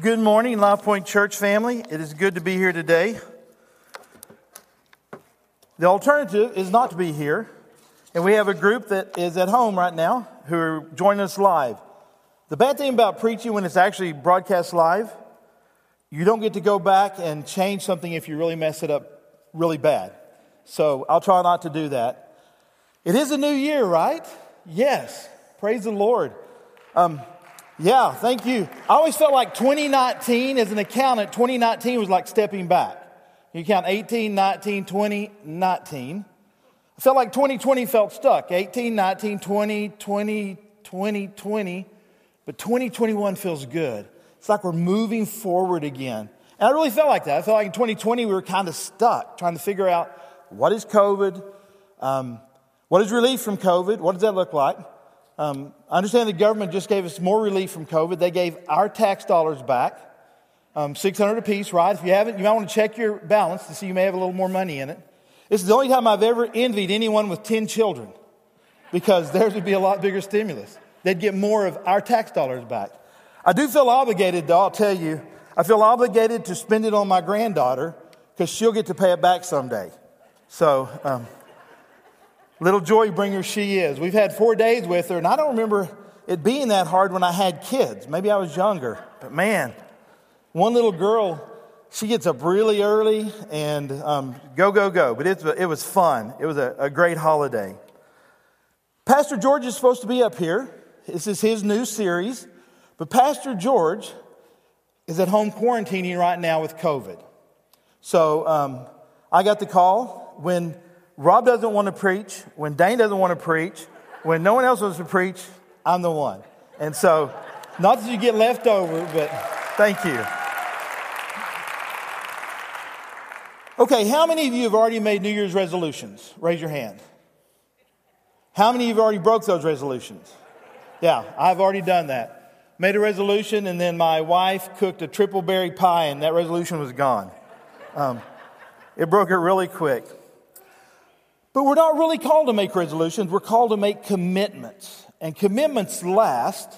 Good morning, Life Point Church family. It is good to be here today. The alternative is not to be here, and we have a group that is at home right now who are joining us live. The bad thing about preaching when it's actually broadcast live, you don't get to go back and change something if you really mess it up really bad. So I'll try not to do that. It is a new year, right? Yes. Praise the Lord. Um, yeah, thank you. I always felt like 2019, as an accountant, 2019 was like stepping back. You count 18, 19, 20, 19. I felt like 2020 felt stuck 18, 19, 20, 20, 20, 20. But 2021 feels good. It's like we're moving forward again. And I really felt like that. I felt like in 2020 we were kind of stuck trying to figure out what is COVID? Um, what is relief from COVID? What does that look like? Um, I understand the government just gave us more relief from COVID. They gave our tax dollars back, um, 600 apiece, right? If you haven't, you might want to check your balance to see you may have a little more money in it. This is the only time I've ever envied anyone with 10 children because theirs would be a lot bigger stimulus. They'd get more of our tax dollars back. I do feel obligated, though, I'll tell you. I feel obligated to spend it on my granddaughter because she'll get to pay it back someday. So, um, little joy bringer she is. We've had four days with her, and I don't remember it being that hard when I had kids. Maybe I was younger, but man, one little girl, she gets up really early and um, go, go, go. But it's, it was fun. It was a, a great holiday. Pastor George is supposed to be up here. This is his new series. But Pastor George is at home quarantining right now with COVID. So um, I got the call when Rob doesn't want to preach, when Dane doesn't want to preach, when no one else wants to preach, I'm the one. And so, not that you get left over, but thank you. Okay, how many of you have already made New Year's resolutions? Raise your hand. How many of you have already broke those resolutions? Yeah, I've already done that made a resolution, and then my wife cooked a triple berry pie, and that resolution was gone. Um, it broke it really quick. But we're not really called to make resolutions, we're called to make commitments. And commitments last,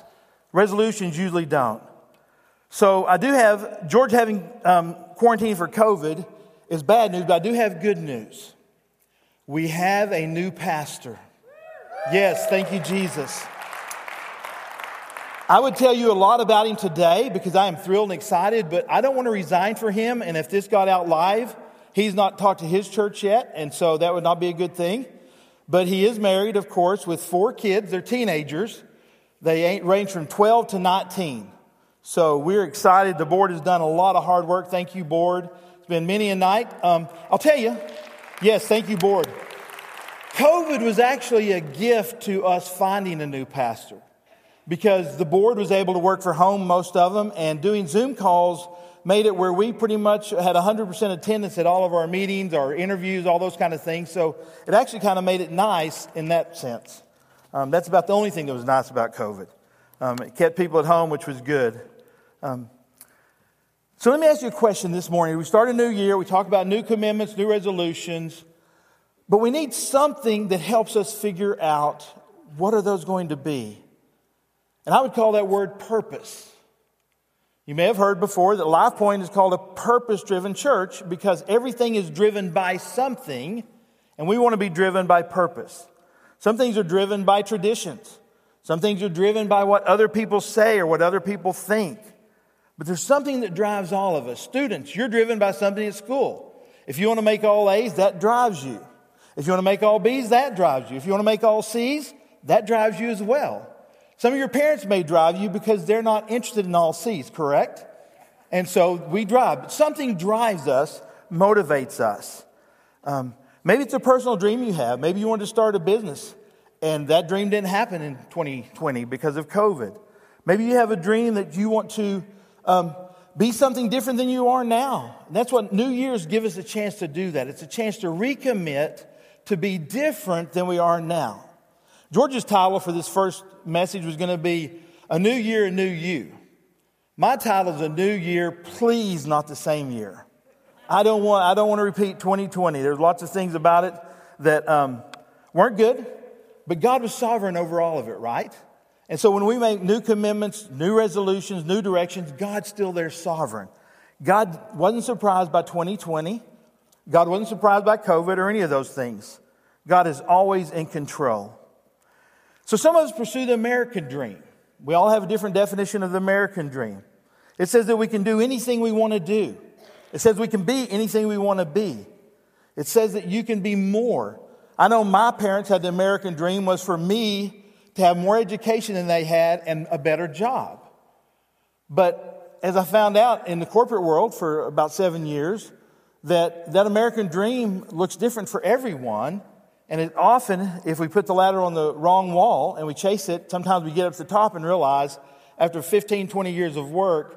resolutions usually don't. So I do have, George having um, quarantined for COVID is bad news, but I do have good news. We have a new pastor. Yes, thank you, Jesus. I would tell you a lot about him today because I am thrilled and excited, but I don't want to resign for him. And if this got out live, he's not talked to his church yet, and so that would not be a good thing. But he is married, of course, with four kids. They're teenagers. They range from 12 to 19. So we're excited. The board has done a lot of hard work. Thank you, board. It's been many a night. Um, I'll tell you, yes, thank you, board. COVID was actually a gift to us finding a new pastor because the board was able to work for home, most of them, and doing Zoom calls made it where we pretty much had 100% attendance at all of our meetings, our interviews, all those kind of things. So it actually kind of made it nice in that sense. Um, that's about the only thing that was nice about COVID. Um, it kept people at home, which was good. Um, so let me ask you a question this morning. We start a new year, we talk about new commitments, new resolutions, but we need something that helps us figure out what are those going to be. And I would call that word purpose. You may have heard before that Life Point is called a purpose driven church because everything is driven by something, and we want to be driven by purpose. Some things are driven by traditions, some things are driven by what other people say or what other people think. But there's something that drives all of us. Students, you're driven by something at school. If you want to make all A's, that drives you. If you want to make all B's, that drives you. If you want to make all C's, that drives you as well. Some of your parents may drive you because they're not interested in all C's, correct? And so we drive. Something drives us, motivates us. Um, maybe it's a personal dream you have. Maybe you want to start a business, and that dream didn't happen in 2020 because of COVID. Maybe you have a dream that you want to um, be something different than you are now. And that's what New Year's give us a chance to do that. It's a chance to recommit to be different than we are now. George's title for this first message was going to be A New Year, a New You. My title is A New Year, Please Not the Same Year. I don't want, I don't want to repeat 2020. There's lots of things about it that um, weren't good, but God was sovereign over all of it, right? And so when we make new commitments, new resolutions, new directions, God's still there sovereign. God wasn't surprised by 2020. God wasn't surprised by COVID or any of those things. God is always in control. So some of us pursue the American dream. We all have a different definition of the American dream. It says that we can do anything we want to do. It says we can be anything we want to be. It says that you can be more. I know my parents had the American dream was for me to have more education than they had and a better job. But as I found out in the corporate world for about seven years, that that American dream looks different for everyone. And it often, if we put the ladder on the wrong wall and we chase it, sometimes we get up to the top and realize after 15, 20 years of work,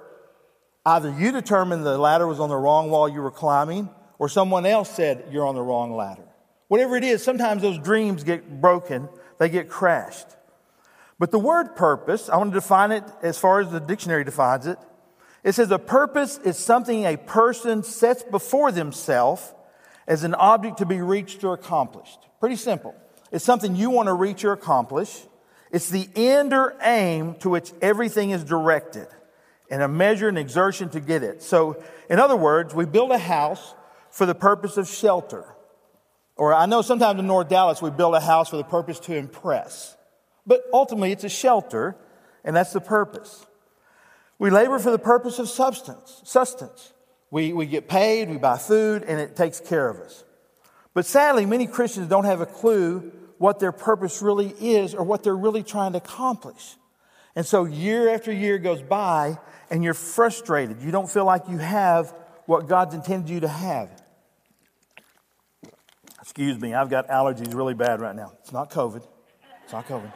either you determined the ladder was on the wrong wall you were climbing, or someone else said you're on the wrong ladder. Whatever it is, sometimes those dreams get broken, they get crashed. But the word purpose, I want to define it as far as the dictionary defines it. It says a purpose is something a person sets before themselves as an object to be reached or accomplished. Pretty simple. It's something you want to reach or accomplish. It's the end or aim to which everything is directed and a measure and exertion to get it. So, in other words, we build a house for the purpose of shelter. Or I know sometimes in North Dallas we build a house for the purpose to impress. But ultimately it's a shelter, and that's the purpose. We labor for the purpose of substance, sustenance. We, we get paid, we buy food, and it takes care of us. But sadly, many Christians don't have a clue what their purpose really is or what they're really trying to accomplish. And so year after year goes by, and you're frustrated. You don't feel like you have what God's intended you to have. Excuse me, I've got allergies really bad right now. It's not COVID. It's not COVID.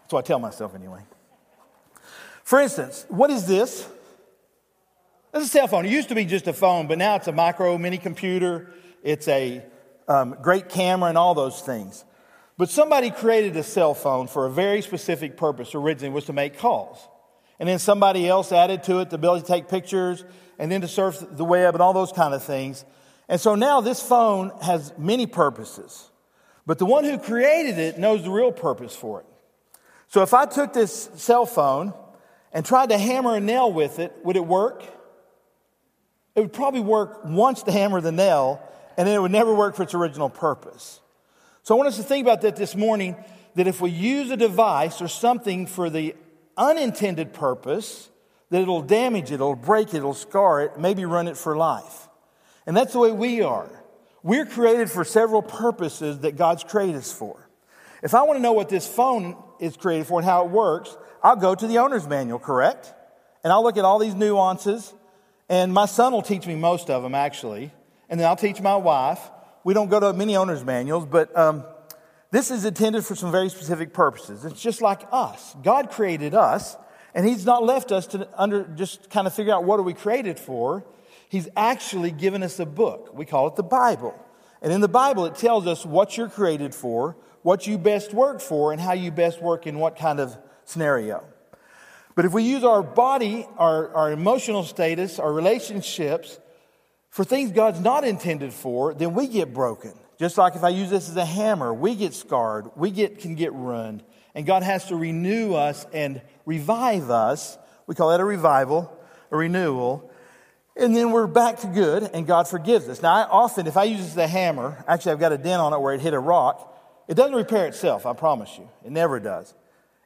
That's what I tell myself anyway. For instance, what is this? Is a cell phone. It used to be just a phone, but now it's a micro mini computer. It's a um, great camera and all those things. But somebody created a cell phone for a very specific purpose originally was to make calls. And then somebody else added to it the ability to take pictures and then to surf the web and all those kind of things. And so now this phone has many purposes. But the one who created it knows the real purpose for it. So if I took this cell phone and tried to hammer a nail with it, would it work? It would probably work once to hammer the nail, and then it would never work for its original purpose. So I want us to think about that this morning that if we use a device or something for the unintended purpose, that it'll damage it, it'll break it, it'll scar it, maybe run it for life. And that's the way we are. We're created for several purposes that God's created us for. If I want to know what this phone is created for and how it works, I'll go to the owner's manual, correct? And I'll look at all these nuances, and my son will teach me most of them, actually. And then I'll teach my wife. We don't go to many owner's manuals, but um, this is intended for some very specific purposes. It's just like us. God created us, and He's not left us to under, just kind of figure out what are we created for. He's actually given us a book. We call it the Bible. And in the Bible, it tells us what you're created for, what you best work for and how you best work in what kind of scenario. But if we use our body, our, our emotional status, our relationships for things God's not intended for, then we get broken. Just like if I use this as a hammer, we get scarred, we get, can get ruined. And God has to renew us and revive us. We call that a revival, a renewal. And then we're back to good, and God forgives us. Now, I often, if I use this as a hammer, actually, I've got a dent on it where it hit a rock. It doesn't repair itself, I promise you. It never does.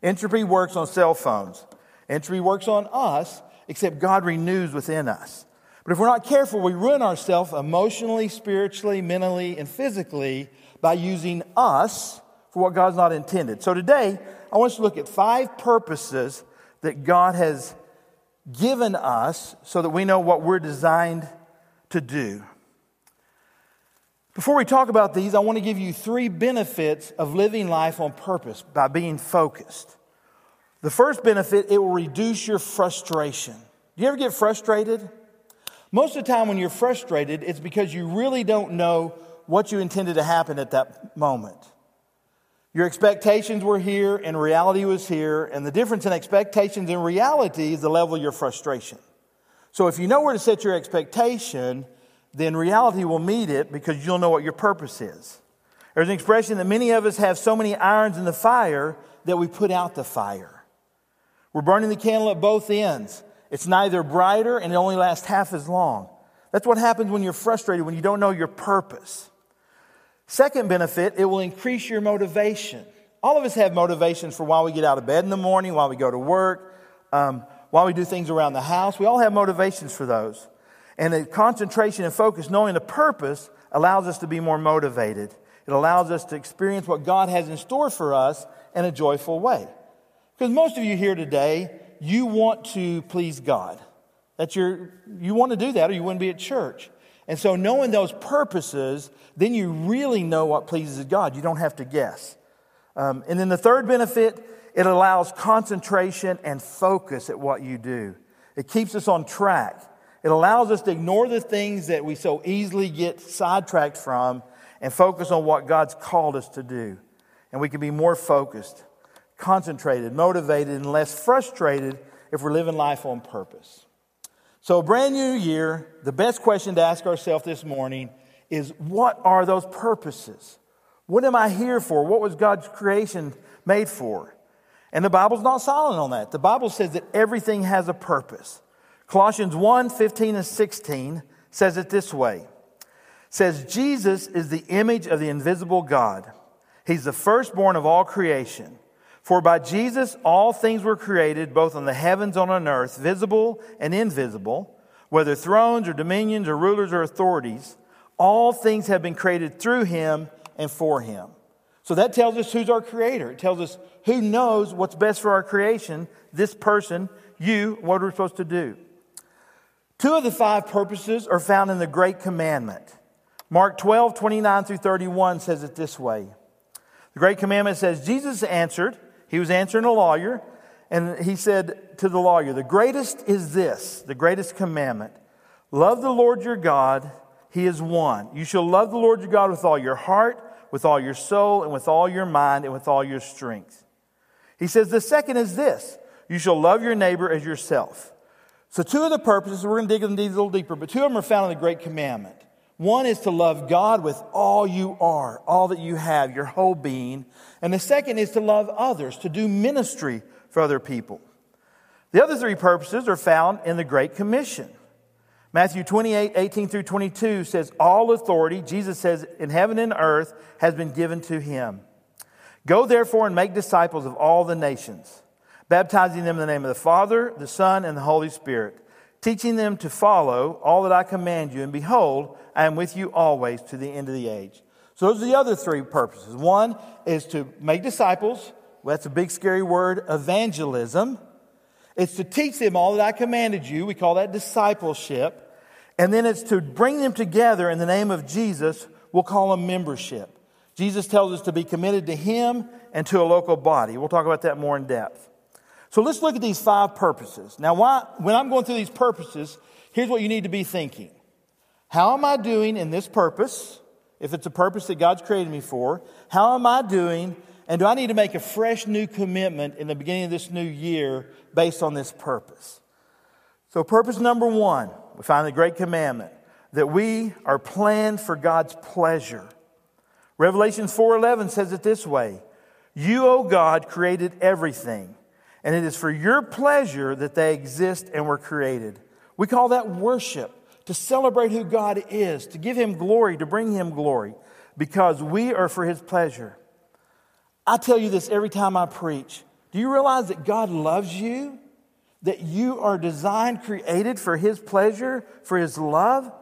Entropy works on cell phones, entropy works on us, except God renews within us. But if we're not careful, we ruin ourselves emotionally, spiritually, mentally, and physically by using us for what God's not intended. So today, I want us to look at five purposes that God has given us so that we know what we're designed to do. Before we talk about these, I want to give you three benefits of living life on purpose by being focused. The first benefit, it will reduce your frustration. Do you ever get frustrated? Most of the time, when you're frustrated, it's because you really don't know what you intended to happen at that moment. Your expectations were here and reality was here, and the difference in expectations and reality is the level of your frustration. So, if you know where to set your expectation, then reality will meet it because you'll know what your purpose is. There's an expression that many of us have so many irons in the fire that we put out the fire. We're burning the candle at both ends. It's neither brighter and it only lasts half as long. That's what happens when you're frustrated, when you don't know your purpose. Second benefit, it will increase your motivation. All of us have motivations for why we get out of bed in the morning, why we go to work, um, why we do things around the house. We all have motivations for those. And the concentration and focus, knowing the purpose, allows us to be more motivated. It allows us to experience what God has in store for us in a joyful way. Because most of you here today, you want to please God. That's your, you want to do that or you wouldn't be at church. And so knowing those purposes, then you really know what pleases God. You don't have to guess. Um, and then the third benefit, it allows concentration and focus at what you do. It keeps us on track. It allows us to ignore the things that we so easily get sidetracked from and focus on what God's called us to do. And we can be more focused, concentrated, motivated, and less frustrated if we're living life on purpose. So, a brand new year, the best question to ask ourselves this morning is what are those purposes? What am I here for? What was God's creation made for? And the Bible's not silent on that. The Bible says that everything has a purpose. Colossians 1 15 and 16 says it this way says, Jesus is the image of the invisible God. He's the firstborn of all creation. For by Jesus all things were created, both on the heavens and on earth, visible and invisible, whether thrones or dominions or rulers or authorities. All things have been created through him and for him. So that tells us who's our creator. It tells us who knows what's best for our creation, this person, you, what are we're supposed to do. Two of the five purposes are found in the Great Commandment. Mark 12, 29 through 31 says it this way. The Great Commandment says, Jesus answered, he was answering a lawyer, and he said to the lawyer, The greatest is this, the greatest commandment love the Lord your God. He is one. You shall love the Lord your God with all your heart, with all your soul, and with all your mind, and with all your strength. He says, The second is this you shall love your neighbor as yourself. So, two of the purposes, we're going to dig into these a little deeper, but two of them are found in the Great Commandment. One is to love God with all you are, all that you have, your whole being. And the second is to love others, to do ministry for other people. The other three purposes are found in the Great Commission. Matthew 28, 18 through 22 says, All authority, Jesus says, in heaven and earth has been given to him. Go therefore and make disciples of all the nations, baptizing them in the name of the Father, the Son, and the Holy Spirit teaching them to follow all that I command you. And behold, I am with you always to the end of the age. So those are the other three purposes. One is to make disciples. Well, that's a big, scary word, evangelism. It's to teach them all that I commanded you. We call that discipleship. And then it's to bring them together in the name of Jesus. We'll call them membership. Jesus tells us to be committed to Him and to a local body. We'll talk about that more in depth. So let's look at these five purposes. Now, why, when I'm going through these purposes, here's what you need to be thinking How am I doing in this purpose? If it's a purpose that God's created me for, how am I doing? And do I need to make a fresh new commitment in the beginning of this new year based on this purpose? So, purpose number one, we find the great commandment that we are planned for God's pleasure. Revelation 4:11 says it this way: "You, O God, created everything, and it is for your pleasure that they exist and were created. We call that worship, to celebrate who God is, to give Him glory, to bring Him glory, because we are for His pleasure. I tell you this every time I preach. Do you realize that God loves you? That you are designed, created for His pleasure, for His love?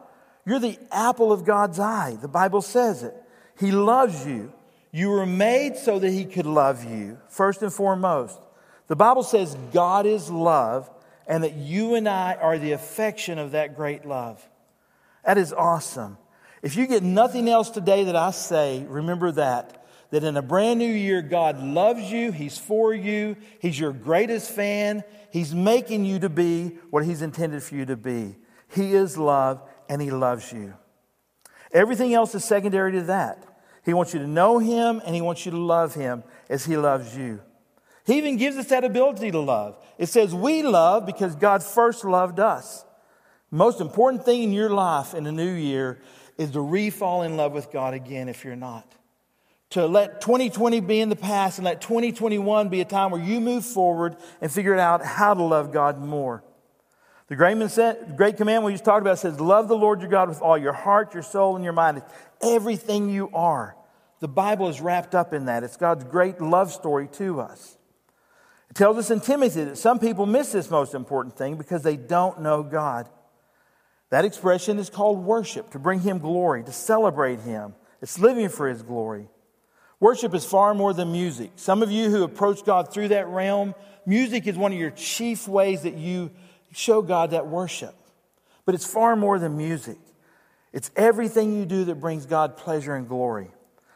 You're the apple of God's eye. The Bible says it. He loves you. You were made so that He could love you, first and foremost. The Bible says God is love and that you and I are the affection of that great love. That is awesome. If you get nothing else today that I say, remember that. That in a brand new year, God loves you. He's for you. He's your greatest fan. He's making you to be what He's intended for you to be. He is love and He loves you. Everything else is secondary to that. He wants you to know Him and He wants you to love Him as He loves you. He even gives us that ability to love. It says we love because God first loved us. Most important thing in your life in the new year is to re fall in love with God again if you're not. to let 2020 be in the past and let 2021 be a time where you move forward and figure out how to love God more. The great, commandment we just talked about says, Love the Lord your God with all your heart, your soul, and your mind, everything you are. The Bible is wrapped up in that. It's God's great love story to us. Tells us in Timothy that some people miss this most important thing because they don't know God. That expression is called worship, to bring Him glory, to celebrate Him. It's living for His glory. Worship is far more than music. Some of you who approach God through that realm, music is one of your chief ways that you show God that worship. But it's far more than music, it's everything you do that brings God pleasure and glory.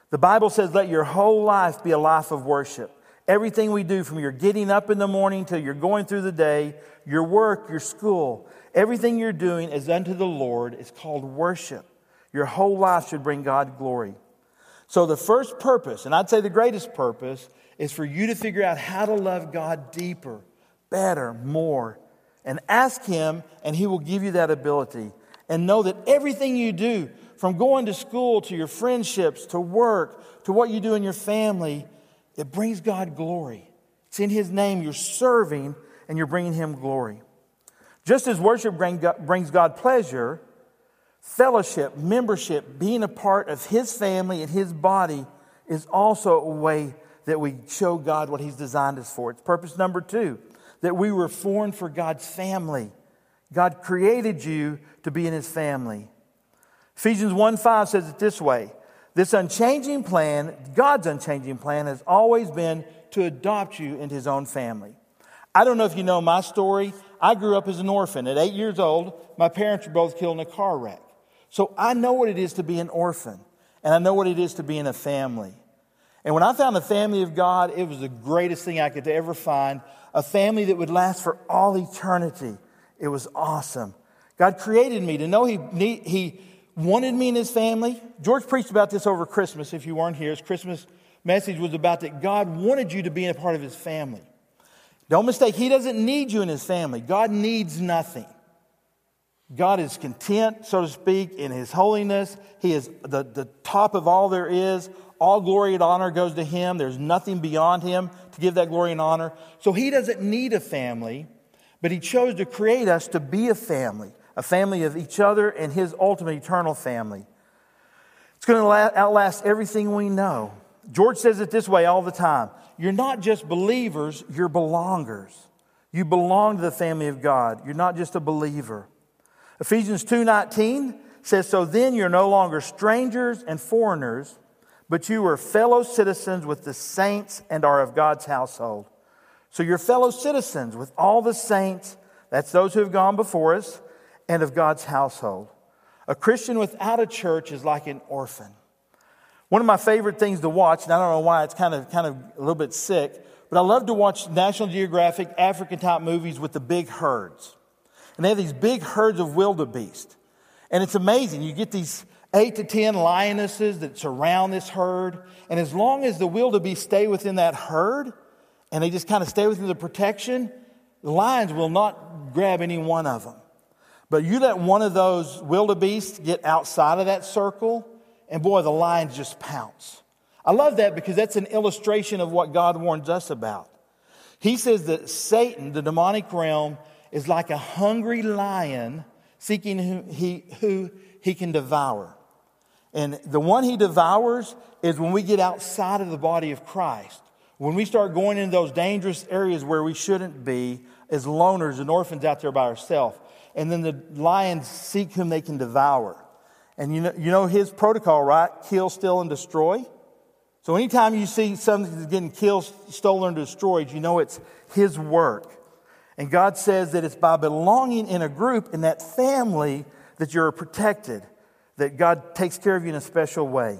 The Bible says, let your whole life be a life of worship. Everything we do, from your getting up in the morning till you're going through the day, your work, your school, everything you're doing is unto the Lord. It's called worship. Your whole life should bring God glory. So, the first purpose, and I'd say the greatest purpose, is for you to figure out how to love God deeper, better, more, and ask Him, and He will give you that ability. And know that everything you do, from going to school to your friendships to work to what you do in your family, it brings God glory. It's in His name you're serving and you're bringing Him glory. Just as worship brings God pleasure, fellowship, membership, being a part of His family and His body is also a way that we show God what He's designed us for. It's purpose number two that we were formed for God's family. God created you to be in his family. Ephesians 1 5 says it this way This unchanging plan, God's unchanging plan, has always been to adopt you into his own family. I don't know if you know my story. I grew up as an orphan. At eight years old, my parents were both killed in a car wreck. So I know what it is to be an orphan, and I know what it is to be in a family. And when I found the family of God, it was the greatest thing I could ever find a family that would last for all eternity. It was awesome. God created me to know He, he wanted me in His family. George preached about this over Christmas, if you weren't here. His Christmas message was about that God wanted you to be a part of His family. Don't mistake, He doesn't need you in His family. God needs nothing. God is content, so to speak, in His holiness. He is the, the top of all there is. All glory and honor goes to Him. There's nothing beyond Him to give that glory and honor. So He doesn't need a family, but He chose to create us to be a family, a family of each other and His ultimate eternal family. It's going to outlast everything we know. George says it this way all the time You're not just believers, you're belongers. You belong to the family of God. You're not just a believer. Ephesians 2:19 says so then you're no longer strangers and foreigners but you are fellow citizens with the saints and are of God's household. So you're fellow citizens with all the saints, that's those who have gone before us, and of God's household. A Christian without a church is like an orphan. One of my favorite things to watch, and I don't know why it's kind of, kind of a little bit sick, but I love to watch National Geographic African type movies with the big herds. And they have these big herds of wildebeest. And it's amazing. You get these eight to ten lionesses that surround this herd. And as long as the wildebeest stay within that herd and they just kind of stay within the protection, the lions will not grab any one of them. But you let one of those wildebeest get outside of that circle, and boy, the lions just pounce. I love that because that's an illustration of what God warns us about. He says that Satan, the demonic realm, is like a hungry lion seeking who he, who he can devour. And the one he devours is when we get outside of the body of Christ. When we start going into those dangerous areas where we shouldn't be as loners and orphans out there by ourselves. And then the lions seek whom they can devour. And you know, you know his protocol, right? Kill, steal, and destroy. So anytime you see something that's getting killed, stolen, or destroyed, you know it's his work. And God says that it's by belonging in a group, in that family, that you're protected that God takes care of you in a special way.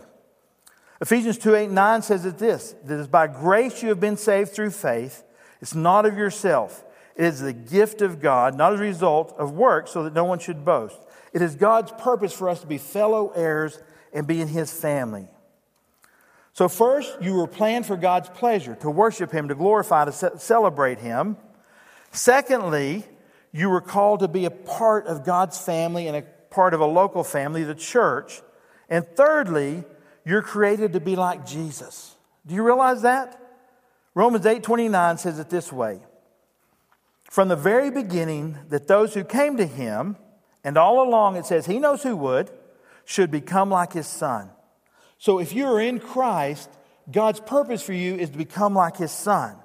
Ephesians 2 8 9 says it this that is by grace you have been saved through faith. It's not of yourself, it is the gift of God, not a result of work, so that no one should boast. It is God's purpose for us to be fellow heirs and be in His family. So, first, you were planned for God's pleasure, to worship Him, to glorify, to celebrate Him. Secondly, you were called to be a part of God's family and a part of a local family, the church. And thirdly, You're created to be like Jesus. Do you realize that? Romans 8:29 says it this way. From the very beginning that those who came to him and all along it says he knows who would should become like his son. So if you're in Christ, God's purpose for you is to become like his son,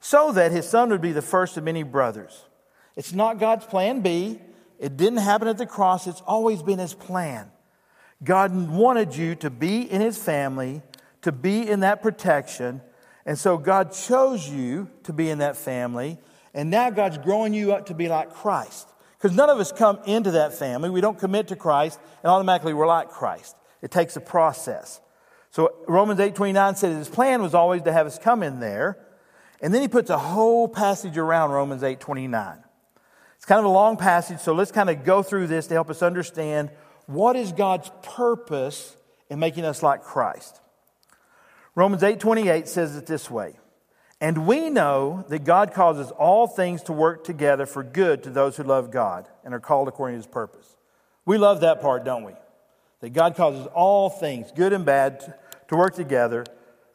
so that his son would be the first of many brothers. It's not God's plan B. It didn't happen at the cross. It's always been his plan. God wanted you to be in his family, to be in that protection. And so God chose you to be in that family. And now God's growing you up to be like Christ. Because none of us come into that family. We don't commit to Christ and automatically we're like Christ. It takes a process. So Romans 8:29 says his plan was always to have us come in there. And then he puts a whole passage around Romans 8:29. It's kind of a long passage, so let's kind of go through this to help us understand what is God's purpose in making us like Christ. Romans 8:28 says it this way. And we know that God causes all things to work together for good to those who love God and are called according to his purpose. We love that part, don't we? That God causes all things, good and bad, to work together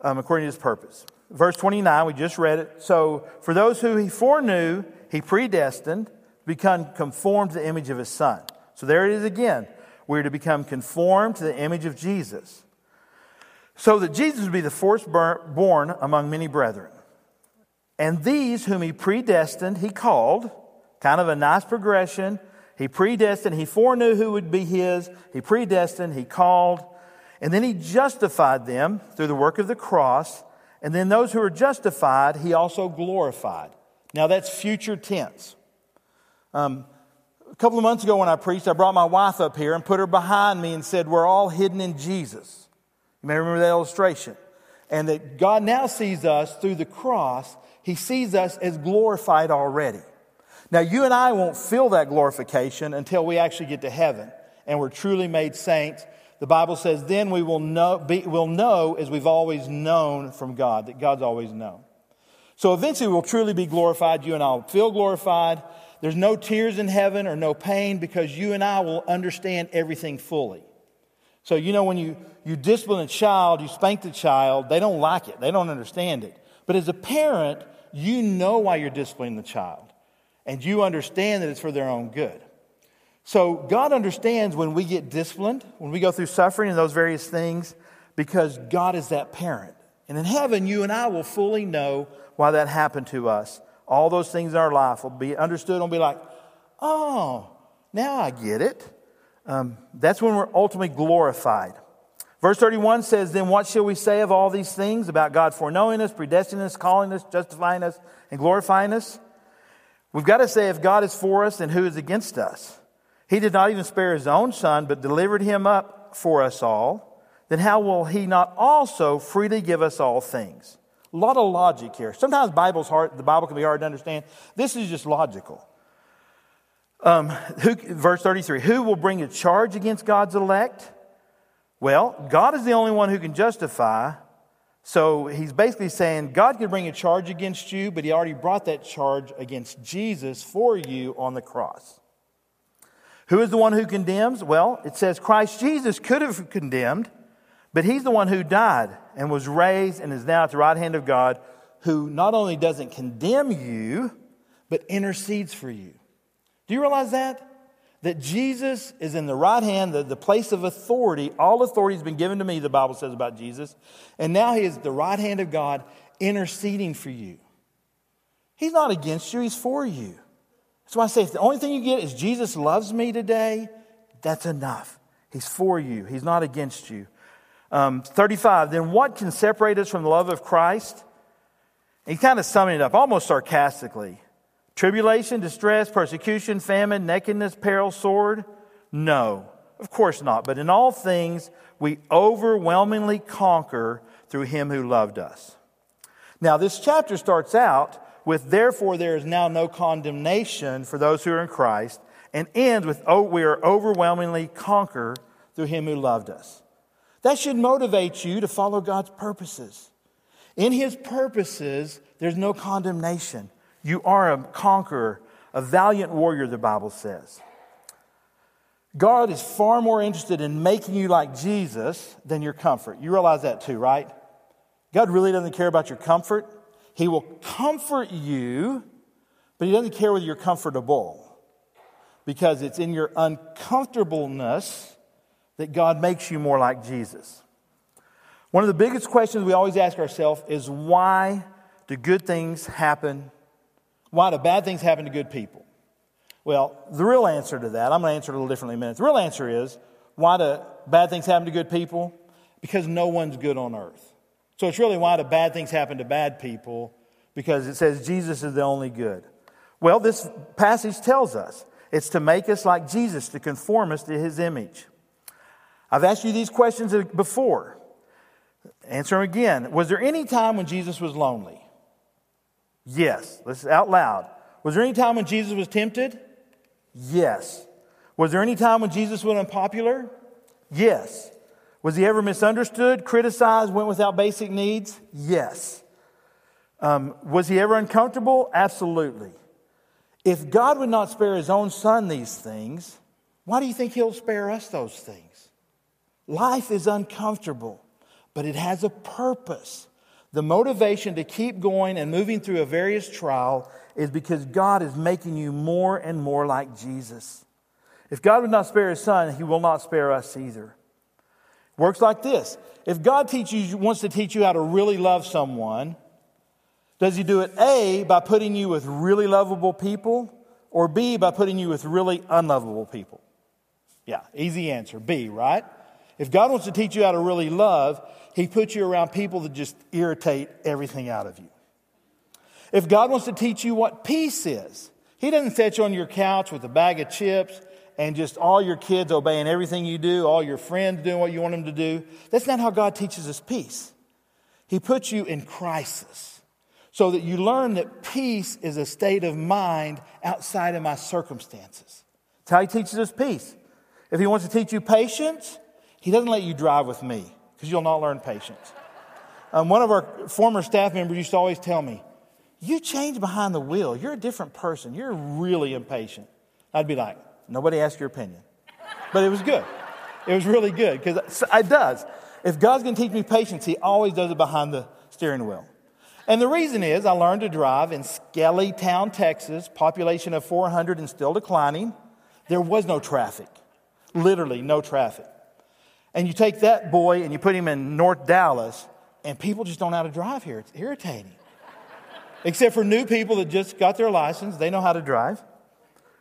um, according to his purpose. Verse 29, we just read it. So, for those who he foreknew, he predestined to become conformed to the image of his son. So, there it is again. We're to become conformed to the image of Jesus. So that Jesus would be the firstborn among many brethren. And these whom he predestined, he called. Kind of a nice progression. He predestined, he foreknew who would be his. He predestined, he called. And then he justified them through the work of the cross. And then those who are justified, he also glorified. Now that's future tense. Um, a couple of months ago when I preached, I brought my wife up here and put her behind me and said, We're all hidden in Jesus. You may remember that illustration. And that God now sees us through the cross he sees us as glorified already. Now, you and I won't feel that glorification until we actually get to heaven and we're truly made saints. The Bible says, then we will know, be, will know as we've always known from God, that God's always known. So eventually we'll truly be glorified. You and I will feel glorified. There's no tears in heaven or no pain because you and I will understand everything fully. So, you know, when you, you discipline a child, you spank the child, they don't like it, they don't understand it. But as a parent, you know why you're disciplining the child, and you understand that it's for their own good. So God understands when we get disciplined, when we go through suffering and those various things, because God is that parent. And in heaven, you and I will fully know why that happened to us. All those things in our life will be understood and be like, oh, now I get it. Um, that's when we're ultimately glorified. Verse 31 says, Then what shall we say of all these things about God foreknowing us, predestining us, calling us, justifying us, and glorifying us? We've got to say, if God is for us, then who is against us? He did not even spare his own son, but delivered him up for us all. Then how will he not also freely give us all things? A lot of logic here. Sometimes Bible's hard, the Bible can be hard to understand. This is just logical. Um, who, verse 33 Who will bring a charge against God's elect? Well, God is the only one who can justify. So he's basically saying God could bring a charge against you, but he already brought that charge against Jesus for you on the cross. Who is the one who condemns? Well, it says Christ Jesus could have condemned, but he's the one who died and was raised and is now at the right hand of God, who not only doesn't condemn you, but intercedes for you. Do you realize that? That Jesus is in the right hand, the, the place of authority. All authority has been given to me, the Bible says about Jesus. And now he is the right hand of God interceding for you. He's not against you, he's for you. That's why I say if the only thing you get is Jesus loves me today, that's enough. He's for you, he's not against you. Um, 35, then what can separate us from the love of Christ? He's kind of summing it up almost sarcastically. Tribulation, distress, persecution, famine, nakedness, peril, sword? No, of course not. But in all things, we overwhelmingly conquer through him who loved us. Now, this chapter starts out with, therefore, there is now no condemnation for those who are in Christ, and ends with, oh, we are overwhelmingly conquer through him who loved us. That should motivate you to follow God's purposes. In his purposes, there's no condemnation. You are a conqueror, a valiant warrior, the Bible says. God is far more interested in making you like Jesus than your comfort. You realize that too, right? God really doesn't care about your comfort. He will comfort you, but He doesn't care whether you're comfortable because it's in your uncomfortableness that God makes you more like Jesus. One of the biggest questions we always ask ourselves is why do good things happen? Why do bad things happen to good people? Well, the real answer to that, I'm going to answer it a little differently in a minute. The real answer is why do bad things happen to good people? Because no one's good on earth. So it's really why do bad things happen to bad people? Because it says Jesus is the only good. Well, this passage tells us it's to make us like Jesus, to conform us to his image. I've asked you these questions before. Answer them again. Was there any time when Jesus was lonely? Yes. Let's out loud. Was there any time when Jesus was tempted? Yes. Was there any time when Jesus was unpopular? Yes. Was he ever misunderstood, criticized, went without basic needs? Yes. Um, was he ever uncomfortable? Absolutely. If God would not spare his own son these things, why do you think he'll spare us those things? Life is uncomfortable, but it has a purpose. The motivation to keep going and moving through a various trial is because God is making you more and more like Jesus. If God would not spare his son, he will not spare us either. Works like this. If God teaches, wants to teach you how to really love someone, does he do it A, by putting you with really lovable people, or B, by putting you with really unlovable people? Yeah, easy answer. B, right? If God wants to teach you how to really love, he puts you around people that just irritate everything out of you. If God wants to teach you what peace is, He doesn't set you on your couch with a bag of chips and just all your kids obeying everything you do, all your friends doing what you want them to do. That's not how God teaches us peace. He puts you in crisis so that you learn that peace is a state of mind outside of my circumstances. That's how He teaches us peace. If He wants to teach you patience, He doesn't let you drive with me because you'll not learn patience. Um, one of our former staff members used to always tell me, You change behind the wheel. You're a different person. You're really impatient. I'd be like, Nobody asked your opinion. But it was good. It was really good because it does. If God's going to teach me patience, He always does it behind the steering wheel. And the reason is I learned to drive in Skellytown, Texas, population of 400 and still declining. There was no traffic, literally no traffic. And you take that boy and you put him in North Dallas, and people just don't know how to drive here. It's irritating. Except for new people that just got their license, they know how to drive.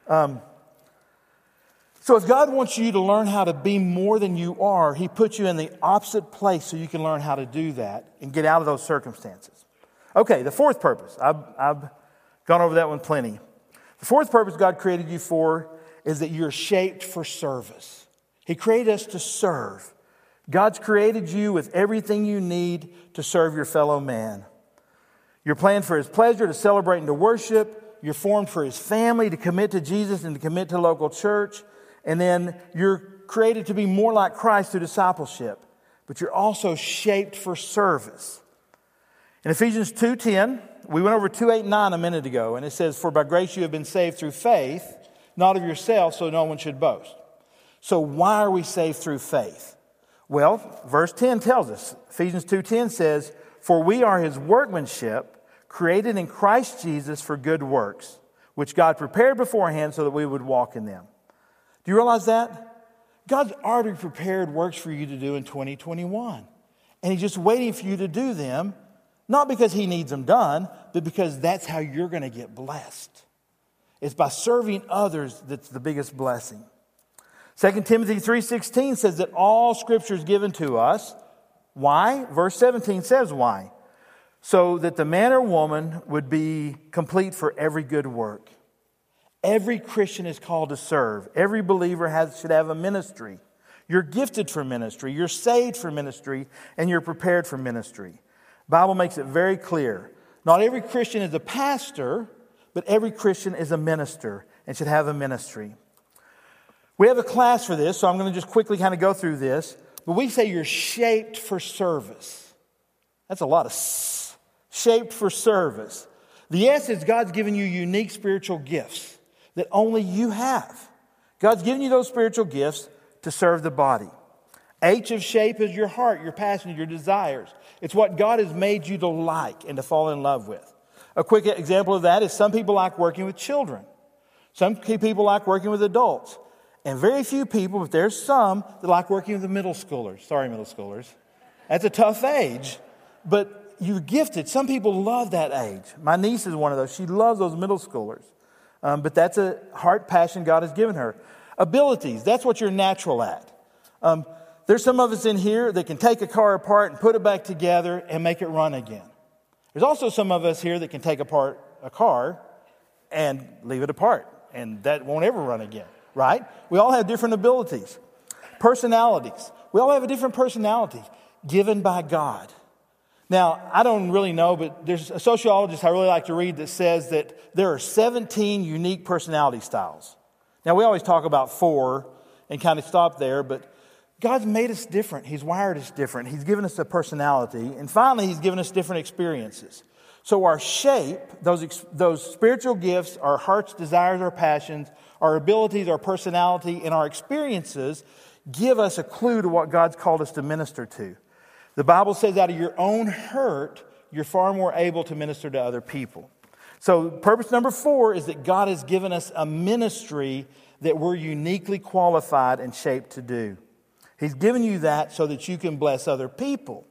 Um, so, if God wants you to learn how to be more than you are, He puts you in the opposite place so you can learn how to do that and get out of those circumstances. Okay, the fourth purpose. I've, I've gone over that one plenty. The fourth purpose God created you for is that you're shaped for service. He created us to serve. God's created you with everything you need to serve your fellow man. You're planned for His pleasure, to celebrate and to worship. You're formed for His family, to commit to Jesus and to commit to local church. And then you're created to be more like Christ through discipleship. But you're also shaped for service. In Ephesians 2:10, we went over 2:8-9 a minute ago, and it says, For by grace you have been saved through faith, not of yourself, so no one should boast. So why are we saved through faith? Well, verse 10 tells us. Ephesians 2:10 says, "For we are his workmanship, created in Christ Jesus for good works, which God prepared beforehand so that we would walk in them." Do you realize that? God's already prepared works for you to do in 2021. And he's just waiting for you to do them, not because he needs them done, but because that's how you're going to get blessed. It's by serving others that's the biggest blessing. 2 Timothy 3:16 says that all scripture is given to us. Why? Verse 17 says why. So that the man or woman would be complete for every good work. Every Christian is called to serve. Every believer has, should have a ministry. You're gifted for ministry, you're saved for ministry, and you're prepared for ministry. Bible makes it very clear. Not every Christian is a pastor, but every Christian is a minister and should have a ministry. We have a class for this, so I'm going to just quickly kind of go through this. But we say you're shaped for service. That's a lot of s- shaped for service. The S is God's given you unique spiritual gifts that only you have. God's given you those spiritual gifts to serve the body. H of shape is your heart, your passion, your desires. It's what God has made you to like and to fall in love with. A quick example of that is some people like working with children. Some people like working with adults. And very few people, but there's some that like working with the middle schoolers. Sorry, middle schoolers. That's a tough age, but you're gifted. Some people love that age. My niece is one of those. She loves those middle schoolers. Um, but that's a heart passion God has given her. Abilities, that's what you're natural at. Um, there's some of us in here that can take a car apart and put it back together and make it run again. There's also some of us here that can take apart a car and leave it apart, and that won't ever run again, right? We all have different abilities. Personalities. We all have a different personality given by God. Now, I don't really know, but there's a sociologist I really like to read that says that there are 17 unique personality styles. Now, we always talk about four and kind of stop there, but God's made us different. He's wired us different. He's given us a personality. And finally, He's given us different experiences. So, our shape, those, those spiritual gifts, our heart's desires, our passions, our abilities, our personality, and our experiences give us a clue to what God's called us to minister to. The Bible says, out of your own hurt, you're far more able to minister to other people. So, purpose number four is that God has given us a ministry that we're uniquely qualified and shaped to do. He's given you that so that you can bless other people.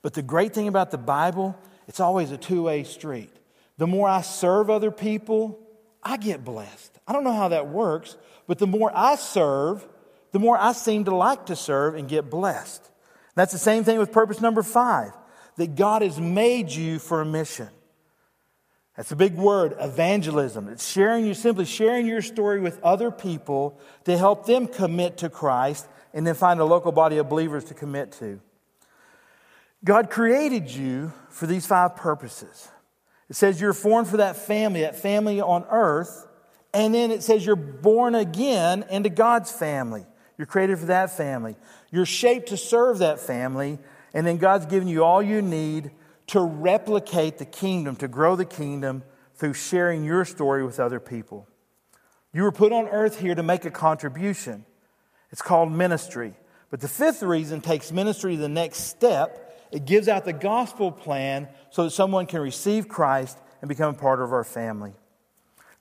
But the great thing about the Bible, it's always a two way street. The more I serve other people, I get blessed. I don't know how that works, but the more I serve, the more I seem to like to serve and get blessed. That's the same thing with purpose number five that God has made you for a mission. That's a big word, evangelism. It's sharing you, simply sharing your story with other people to help them commit to Christ and then find a local body of believers to commit to. God created you for these five purposes. It says you're formed for that family, that family on earth, and then it says you're born again into God's family. You're created for that family. You're shaped to serve that family, and then God's given you all you need to replicate the kingdom, to grow the kingdom through sharing your story with other people. You were put on earth here to make a contribution. It's called ministry. But the fifth reason takes ministry to the next step. It gives out the gospel plan so that someone can receive Christ and become a part of our family.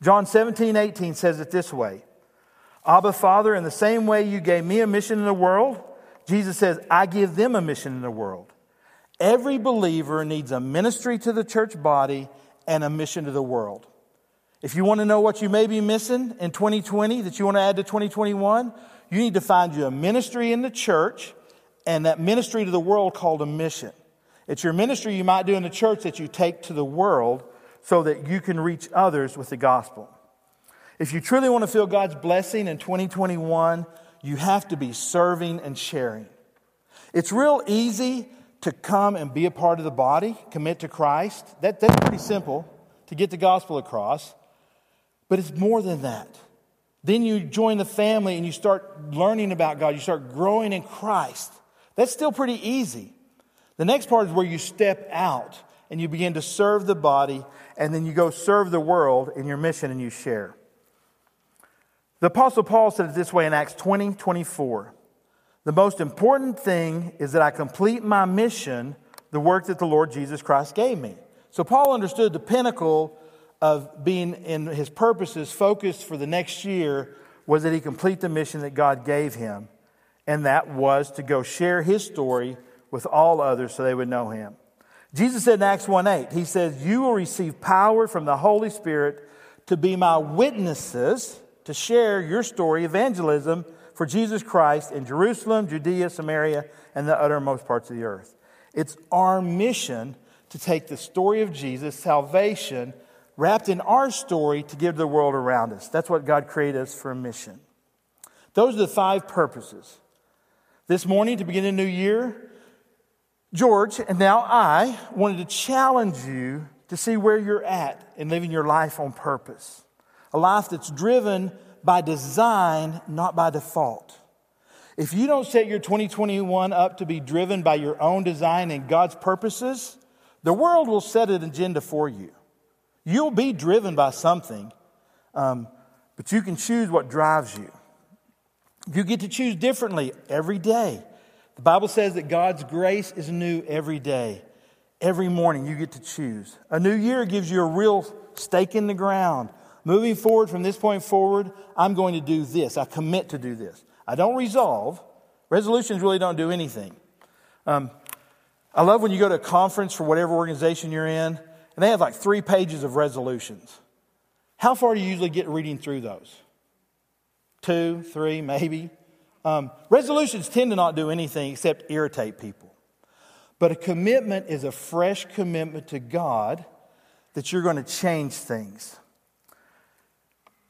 John 17, 18 says it this way Abba, Father, in the same way you gave me a mission in the world, Jesus says, I give them a mission in the world. Every believer needs a ministry to the church body and a mission to the world. If you want to know what you may be missing in 2020 that you want to add to 2021, you need to find you a ministry in the church and that ministry to the world called a mission. It's your ministry you might do in the church that you take to the world so that you can reach others with the gospel. If you truly want to feel God's blessing in 2021, you have to be serving and sharing. It's real easy to come and be a part of the body, commit to Christ. That, that's pretty simple to get the gospel across. But it's more than that. Then you join the family and you start learning about God. You start growing in Christ. That's still pretty easy. The next part is where you step out and you begin to serve the body, and then you go serve the world in your mission and you share. The Apostle Paul said it this way in Acts 20 24. The most important thing is that I complete my mission, the work that the Lord Jesus Christ gave me. So Paul understood the pinnacle of being in his purposes focused for the next year was that he complete the mission that God gave him, and that was to go share his story with all others so they would know him. Jesus said in Acts 1 8, He says, You will receive power from the Holy Spirit to be my witnesses, to share your story, evangelism for Jesus Christ in Jerusalem, Judea, Samaria, and the uttermost parts of the earth. It's our mission to take the story of Jesus, salvation, wrapped in our story to give the world around us. That's what God created us for a mission. Those are the five purposes. This morning, to begin a new year, George and now I wanted to challenge you to see where you're at in living your life on purpose. A life that's driven by design, not by default. If you don't set your 2021 up to be driven by your own design and God's purposes, the world will set an agenda for you. You'll be driven by something, um, but you can choose what drives you. You get to choose differently every day. The Bible says that God's grace is new every day. Every morning you get to choose. A new year gives you a real stake in the ground. Moving forward from this point forward, I'm going to do this. I commit to do this. I don't resolve. Resolutions really don't do anything. Um, I love when you go to a conference for whatever organization you're in, and they have like three pages of resolutions. How far do you usually get reading through those? Two, three, maybe. Um, resolutions tend to not do anything except irritate people. But a commitment is a fresh commitment to God that you're going to change things.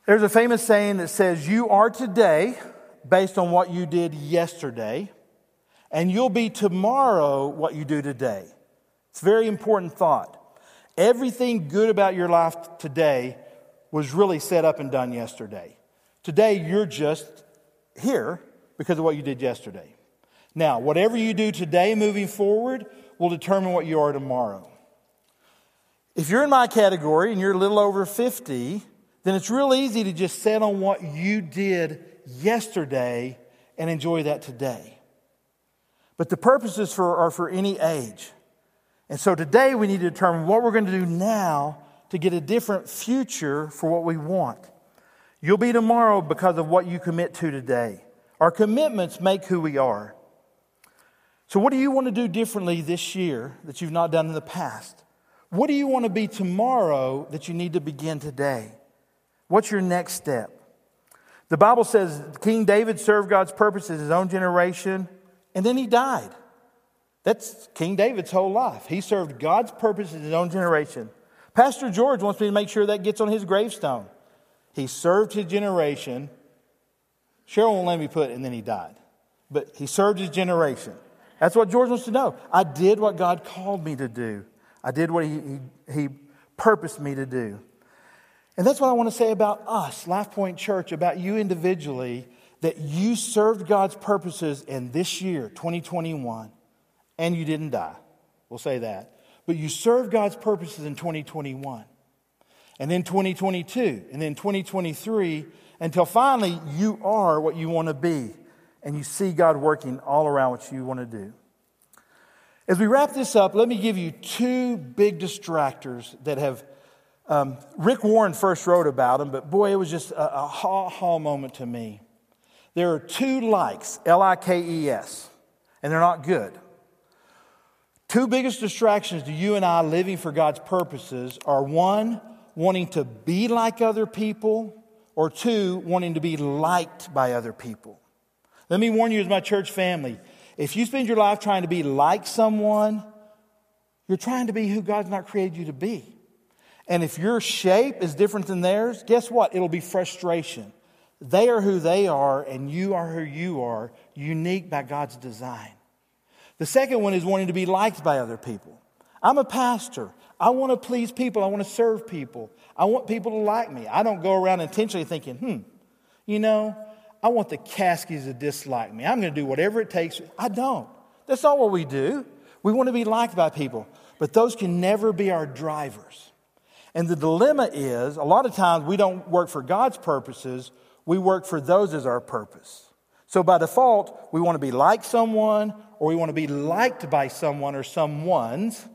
There's a famous saying that says, You are today based on what you did yesterday, and you'll be tomorrow what you do today. It's a very important thought. Everything good about your life today was really set up and done yesterday. Today, you're just here because of what you did yesterday. Now, whatever you do today moving forward will determine what you are tomorrow. If you're in my category and you're a little over 50, then it's real easy to just set on what you did yesterday and enjoy that today. But the purposes for, are for any age. And so today we need to determine what we're going to do now to get a different future for what we want. You'll be tomorrow because of what you commit to today. Our commitments make who we are. So, what do you want to do differently this year that you've not done in the past? What do you want to be tomorrow that you need to begin today? What's your next step? The Bible says King David served God's purposes in his own generation, and then he died. That's King David's whole life. He served God's purposes in his own generation. Pastor George wants me to make sure that gets on his gravestone. He served his generation. Cheryl won't let me put, and then he died. But he served his generation. That's what George wants to know. I did what God called me to do. I did what he, he, he purposed me to do. And that's what I want to say about us, Life Point Church, about you individually, that you served God's purposes in this year, 2021, and you didn't die. We'll say that. But you served God's purposes in 2021, and then 2022, and then 2023, until finally you are what you want to be, and you see God working all around what you want to do. As we wrap this up, let me give you two big distractors that have um, Rick Warren first wrote about them, but boy, it was just a, a ha ha moment to me. There are two likes, L I K E S, and they're not good. Two biggest distractions to you and I living for God's purposes are one, wanting to be like other people, or two, wanting to be liked by other people. Let me warn you, as my church family, if you spend your life trying to be like someone, you're trying to be who God's not created you to be. And if your shape is different than theirs, guess what? It'll be frustration. They are who they are, and you are who you are, unique by God's design. The second one is wanting to be liked by other people. I'm a pastor. I want to please people. I want to serve people. I want people to like me. I don't go around intentionally thinking, hmm, you know, I want the Caskies to dislike me. I'm going to do whatever it takes. I don't. That's not what we do. We want to be liked by people, but those can never be our drivers. And the dilemma is a lot of times we don't work for God's purposes, we work for those as our purpose. So by default, we want to be like someone or we want to be liked by someone or someone's.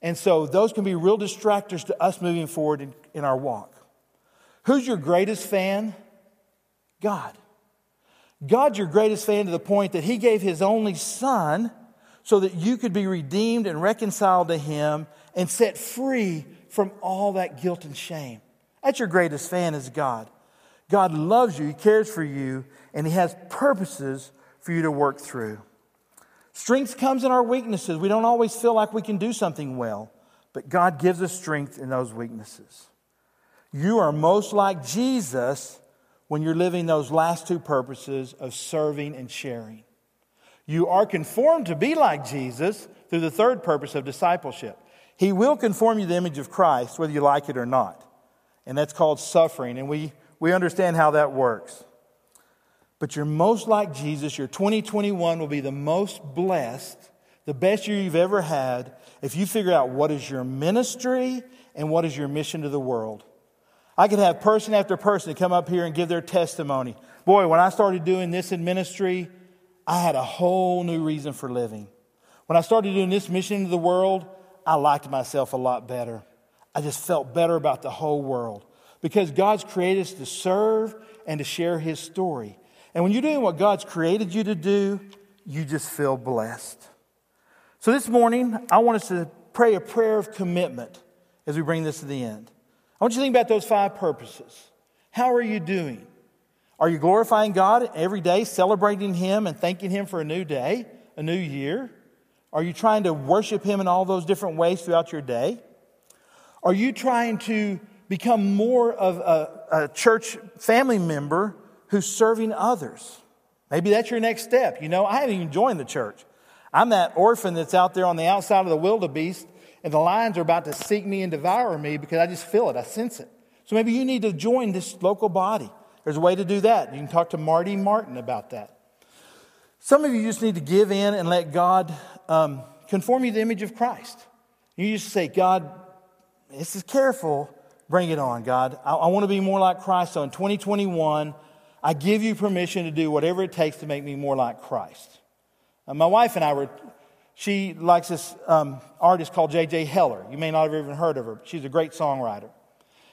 And so those can be real distractors to us moving forward in, in our walk. Who's your greatest fan? God. God's your greatest fan to the point that He gave His only Son so that you could be redeemed and reconciled to Him and set free from all that guilt and shame. That's your greatest fan is God. God loves you, He cares for you, and He has purposes for you to work through. Strength comes in our weaknesses. We don't always feel like we can do something well, but God gives us strength in those weaknesses. You are most like Jesus when you're living those last two purposes of serving and sharing. You are conformed to be like Jesus through the third purpose of discipleship. He will conform you to the image of Christ, whether you like it or not. And that's called suffering. And we, we understand how that works. But you're most like Jesus. Your 2021 will be the most blessed, the best year you've ever had, if you figure out what is your ministry and what is your mission to the world. I could have person after person come up here and give their testimony. boy, when I started doing this in ministry, I had a whole new reason for living. When I started doing this mission into the world, I liked myself a lot better. I just felt better about the whole world because God's created us to serve and to share His story. And when you're doing what God's created you to do, you just feel blessed. So this morning, I want us to pray a prayer of commitment as we bring this to the end. I want you to think about those five purposes. How are you doing? Are you glorifying God every day, celebrating Him and thanking Him for a new day, a new year? Are you trying to worship Him in all those different ways throughout your day? Are you trying to become more of a, a church family member who's serving others? Maybe that's your next step. You know, I haven't even joined the church. I'm that orphan that's out there on the outside of the wildebeest, and the lions are about to seek me and devour me because I just feel it, I sense it. So maybe you need to join this local body. There's a way to do that. You can talk to Marty Martin about that. Some of you just need to give in and let God um, conform you to the image of Christ. You just say, God, this is careful. Bring it on, God. I, I want to be more like Christ. So in 2021, I give you permission to do whatever it takes to make me more like Christ. Uh, my wife and I were, she likes this um, artist called J.J. Heller. You may not have even heard of her, but she's a great songwriter.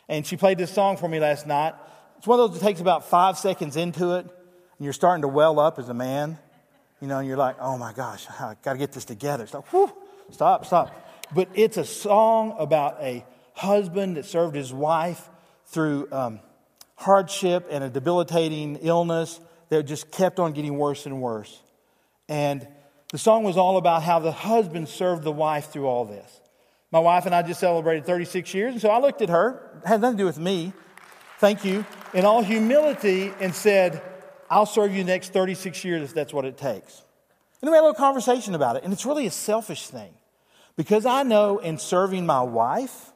And she played this song for me last night. It's one of those that takes about five seconds into it, and you're starting to well up as a man. You know, and you're like, oh my gosh, I got to get this together. Stop, whew, stop, stop. But it's a song about a husband that served his wife through um, hardship and a debilitating illness that just kept on getting worse and worse. And the song was all about how the husband served the wife through all this. My wife and I just celebrated 36 years, and so I looked at her, had nothing to do with me, thank you, in all humility, and said, I'll serve you the next 36 years if that's what it takes. And we had a little conversation about it, and it's really a selfish thing. Because I know in serving my wife,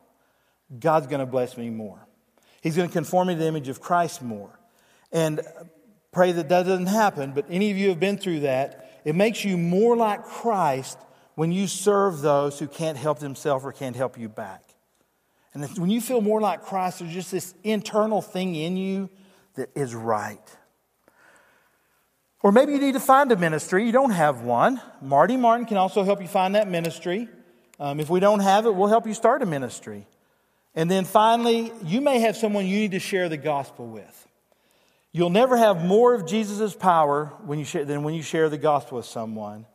God's going to bless me more. He's going to conform me to the image of Christ more. And pray that that doesn't happen, but any of you have been through that. It makes you more like Christ when you serve those who can't help themselves or can't help you back. And when you feel more like Christ, there's just this internal thing in you that is right. Or maybe you need to find a ministry. You don't have one. Marty Martin can also help you find that ministry. Um, if we don't have it, we'll help you start a ministry. And then finally, you may have someone you need to share the gospel with. You'll never have more of Jesus' power when you share, than when you share the gospel with someone.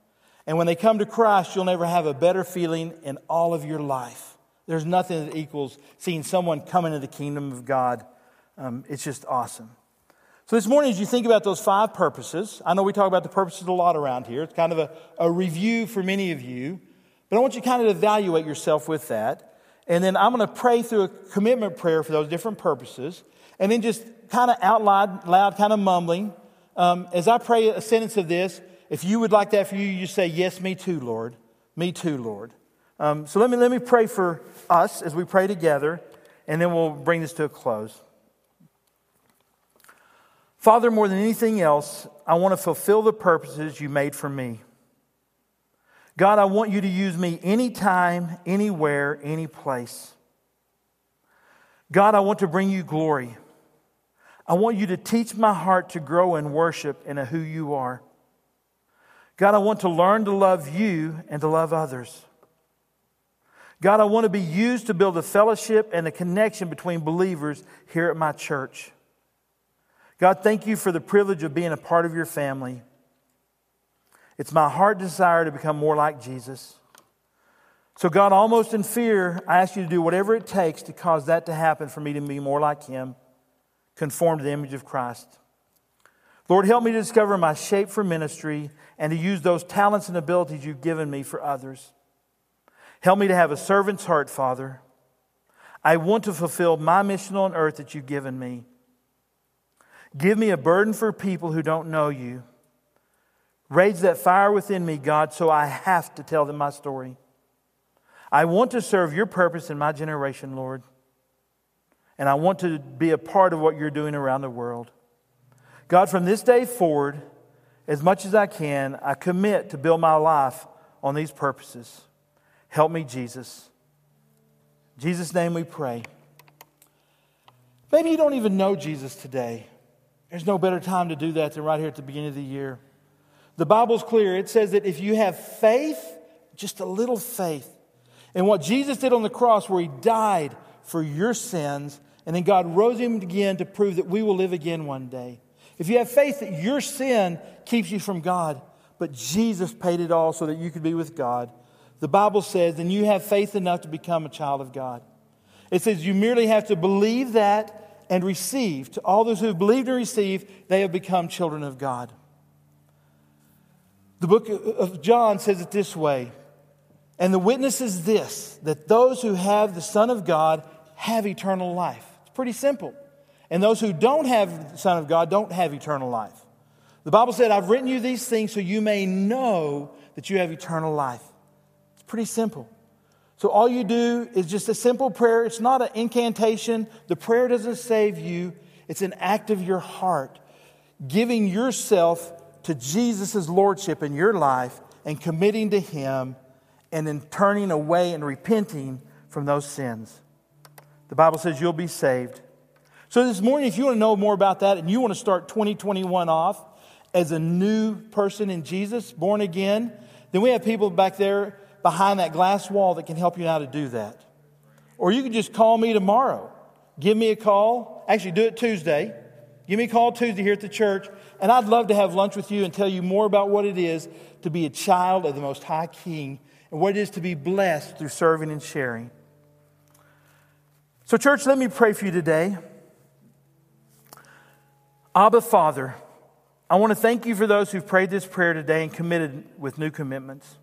And when they come to Christ, you'll never have a better feeling in all of your life. There's nothing that equals seeing someone come into the kingdom of God. Um, it's just awesome. So, this morning, as you think about those five purposes, I know we talk about the purposes a lot around here. It's kind of a, a review for many of you, but I want you to kind of evaluate yourself with that. And then I'm going to pray through a commitment prayer for those different purposes, and then just kind of out loud, loud kind of mumbling. Um, as I pray a sentence of this, if you would like that for you, you say, Yes, me too, Lord. Me too, Lord. Um, so let me, let me pray for us as we pray together, and then we'll bring this to a close. Father, more than anything else, I want to fulfill the purposes you made for me. God, I want you to use me anytime, anywhere, any place. God, I want to bring you glory. I want you to teach my heart to grow in worship and who you are. God, I want to learn to love you and to love others. God, I want to be used to build a fellowship and a connection between believers here at my church. God, thank you for the privilege of being a part of your family. It's my heart desire to become more like Jesus. So, God, almost in fear, I ask you to do whatever it takes to cause that to happen for me to be more like Him, conform to the image of Christ. Lord, help me to discover my shape for ministry and to use those talents and abilities you've given me for others. Help me to have a servant's heart, Father. I want to fulfill my mission on earth that you've given me. Give me a burden for people who don't know you. Raise that fire within me, God, so I have to tell them my story. I want to serve your purpose in my generation, Lord. And I want to be a part of what you're doing around the world. God, from this day forward, as much as I can, I commit to build my life on these purposes. Help me, Jesus. In Jesus' name we pray. Maybe you don't even know Jesus today. There's no better time to do that than right here at the beginning of the year. The Bible's clear. It says that if you have faith, just a little faith, and what Jesus did on the cross, where he died for your sins, and then God rose him again to prove that we will live again one day. If you have faith that your sin keeps you from God, but Jesus paid it all so that you could be with God, the Bible says, then you have faith enough to become a child of God. It says you merely have to believe that and receive. To all those who have believed and received, they have become children of God. The book of John says it this way And the witness is this that those who have the Son of God have eternal life. It's pretty simple. And those who don't have the Son of God don't have eternal life. The Bible said, I've written you these things so you may know that you have eternal life. It's pretty simple. So all you do is just a simple prayer. It's not an incantation. The prayer doesn't save you, it's an act of your heart, giving yourself to Jesus' lordship in your life and committing to Him and then turning away and repenting from those sins. The Bible says you'll be saved. So, this morning, if you want to know more about that and you want to start 2021 off as a new person in Jesus, born again, then we have people back there behind that glass wall that can help you how to do that. Or you can just call me tomorrow. Give me a call. Actually, do it Tuesday. Give me a call Tuesday here at the church, and I'd love to have lunch with you and tell you more about what it is to be a child of the Most High King and what it is to be blessed through serving and sharing. So, church, let me pray for you today. Abba, Father, I want to thank you for those who've prayed this prayer today and committed with new commitments.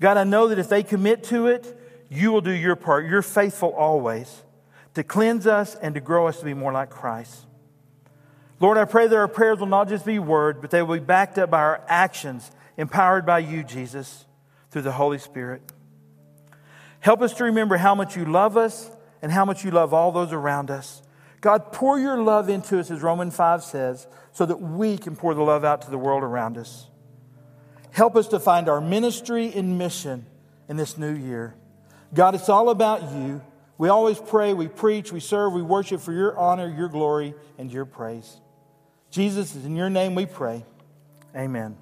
God, I know that if they commit to it, you will do your part. You're faithful always to cleanse us and to grow us to be more like Christ. Lord, I pray that our prayers will not just be words, but they will be backed up by our actions, empowered by you, Jesus, through the Holy Spirit. Help us to remember how much you love us and how much you love all those around us. God, pour your love into us, as Romans 5 says, so that we can pour the love out to the world around us. Help us to find our ministry and mission in this new year. God, it's all about you. We always pray, we preach, we serve, we worship for your honor, your glory, and your praise. Jesus, in your name we pray. Amen.